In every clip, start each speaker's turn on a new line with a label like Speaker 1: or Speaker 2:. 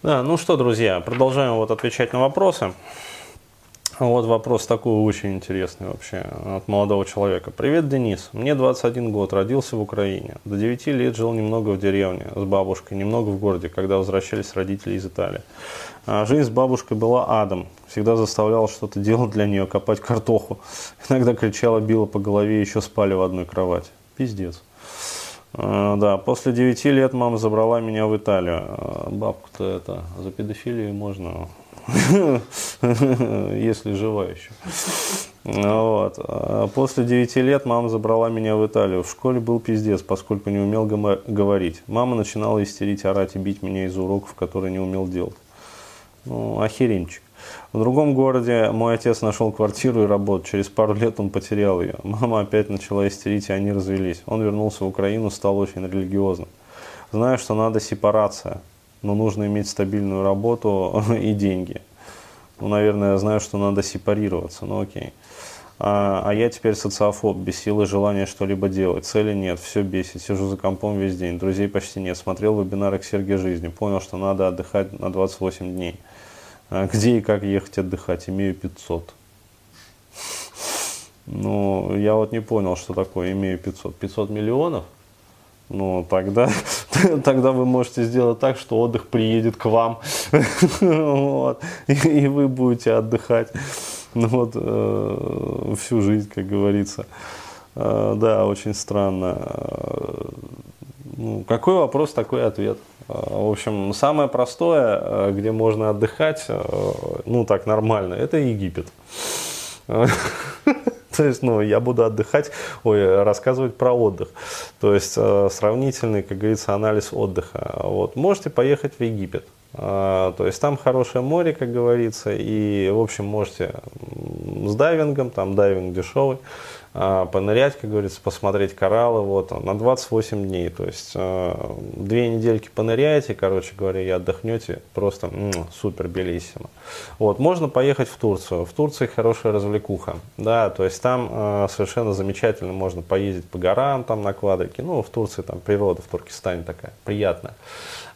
Speaker 1: Да, ну что, друзья, продолжаем вот отвечать на вопросы. Вот вопрос такой очень интересный вообще от молодого человека. Привет, Денис. Мне 21 год, родился в Украине. До 9 лет жил немного в деревне с бабушкой, немного в городе, когда возвращались родители из Италии. А жизнь с бабушкой была адом. Всегда заставляла что-то делать для нее, копать картоху. Иногда кричала, била по голове, еще спали в одной кровати. Пиздец. А, да, после 9 лет мама забрала меня в Италию. А, бабку-то это за педофилию можно если жива еще. Вот. А после 9 лет мама забрала меня в Италию. В школе был пиздец, поскольку не умел говорить. Мама начинала истерить, орать и бить меня из-за уроков, которые не умел делать. Ну, охеренчик. В другом городе мой отец нашел квартиру и работу. Через пару лет он потерял ее. Мама опять начала истерить, и они развелись. Он вернулся в Украину, стал очень религиозным. Знаю, что надо сепарация но нужно иметь стабильную работу и деньги. Ну, наверное, я знаю, что надо сепарироваться, но окей. А, а я теперь социофоб, без силы желания что-либо делать. Цели нет, все бесит, сижу за компом весь день, друзей почти нет. Смотрел вебинары к Сергею жизни, понял, что надо отдыхать на 28 дней. А где и как ехать отдыхать? Имею 500. Ну, я вот не понял, что такое имею 500. 500 миллионов? Ну, тогда тогда вы можете сделать так, что отдых приедет к вам, вот, и, и вы будете отдыхать ну, вот, э, всю жизнь, как говорится. Э, да, очень странно. Э, ну, какой вопрос, такой ответ. Э, в общем, самое простое, э, где можно отдыхать, ну так нормально, это Египет. То есть, ну, я буду отдыхать, ой, рассказывать про отдых. То есть, э, сравнительный, как говорится, анализ отдыха. Вот, можете поехать в Египет. Э, то есть, там хорошее море, как говорится, и, в общем, можете с дайвингом, там дайвинг дешевый, а, понырять, как говорится, посмотреть кораллы, вот, на 28 дней, то есть а, две недельки поныряете, короче говоря, и отдохнете, просто м-м, супер белиссимо. Вот, можно поехать в Турцию, в Турции хорошая развлекуха, да, то есть там э, совершенно замечательно можно поездить по горам, там на квадрике, ну, в Турции там природа, в Туркестане такая приятная.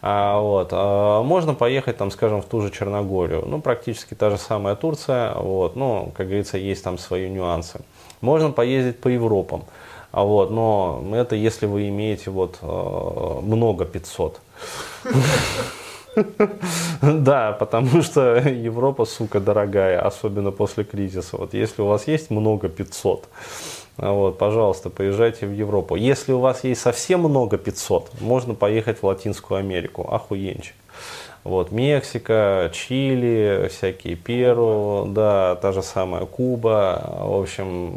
Speaker 1: А, вот. А, можно поехать, там, скажем, в ту же Черногорию. Ну, практически та же самая Турция. Вот. Ну, как говорится, есть там свои нюансы. Можно поездить по Европам. А вот, но это если вы имеете вот э, много 500. Да, потому что Европа, сука, дорогая, особенно после кризиса. Вот если у вас есть много 500, вот, пожалуйста, поезжайте в Европу. Если у вас есть совсем много 500, можно поехать в Латинскую Америку. Охуенчик. Вот, Мексика, Чили, всякие Перу, да, та же самая Куба. В общем,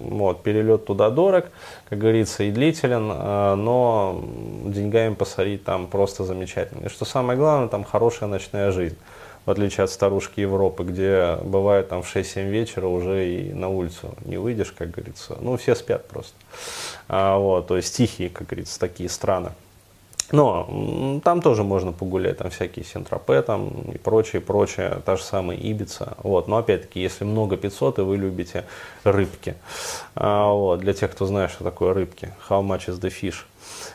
Speaker 1: вот, перелет туда дорог, как говорится, и длителен, а, но деньгами посорить там просто замечательно. И что самое главное, там хорошая ночная жизнь. В отличие от старушки Европы, где бывает там в 6-7 вечера уже и на улицу не выйдешь, как говорится. Ну, все спят просто. А, вот, то есть тихие, как говорится, такие страны. Но там тоже можно погулять, там всякие Сентропе там и прочее, прочее, та же самая Ибица. Вот. Но опять-таки, если много 500 и вы любите рыбки. А, вот. Для тех, кто знает, что такое рыбки. How much is the fish?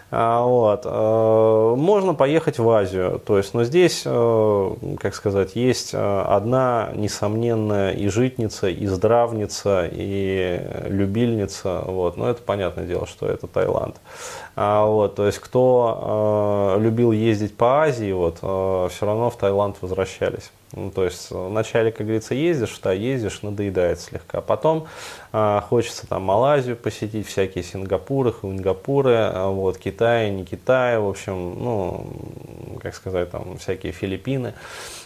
Speaker 1: А, вот. А, можно поехать в Азию. То есть, но здесь, а, как сказать, есть одна несомненная и житница, и здравница, и любильница. Вот. Но это понятное дело, что это Таиланд. Вот. То есть, кто любил ездить по Азии, вот, все равно в Таиланд возвращались. Ну, то есть вначале, как говорится, ездишь, что ездишь, надоедает слегка. Потом а, хочется там Малайзию посетить, всякие Сингапуры, Хуингапуры, а, вот, Китай, не Китай, в общем, ну, как сказать, там всякие Филиппины.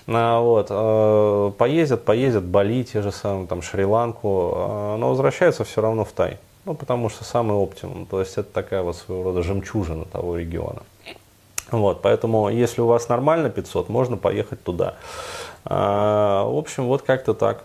Speaker 1: А, вот, а, поездят, поездят, Бали те же самые, там Шри-Ланку, а, но возвращаются все равно в Тай. Ну, потому что самый оптимум. То есть это такая вот своего рода жемчужина того региона. Вот, поэтому, если у вас нормально 500, можно поехать туда. А, в общем, вот как-то так.